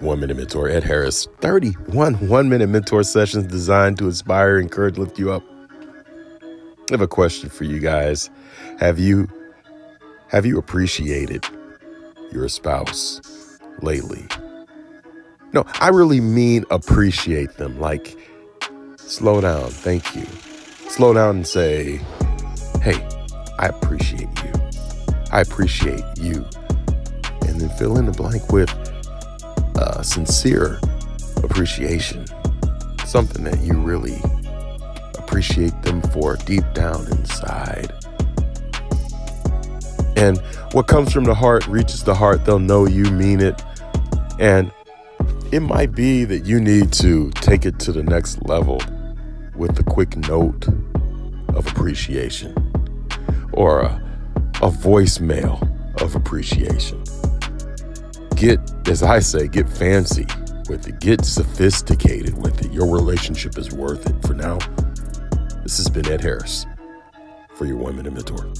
One Minute Mentor, Ed Harris. 31 one minute mentor sessions designed to inspire, encourage, lift you up. I have a question for you guys. Have you have you appreciated your spouse lately? No, I really mean appreciate them. Like, slow down. Thank you. Slow down and say, hey, I appreciate you. I appreciate you. And then fill in the blank with sincere appreciation. Something that you really appreciate them for deep down inside. And what comes from the heart reaches the heart. They'll know you mean it. And it might be that you need to take it to the next level with a quick note of appreciation or a, a voicemail of appreciation. Get, as I say, get fancy with it, get sophisticated with it. Your relationship is worth it. For now, this has been Ed Harris for your One Minute Mentor.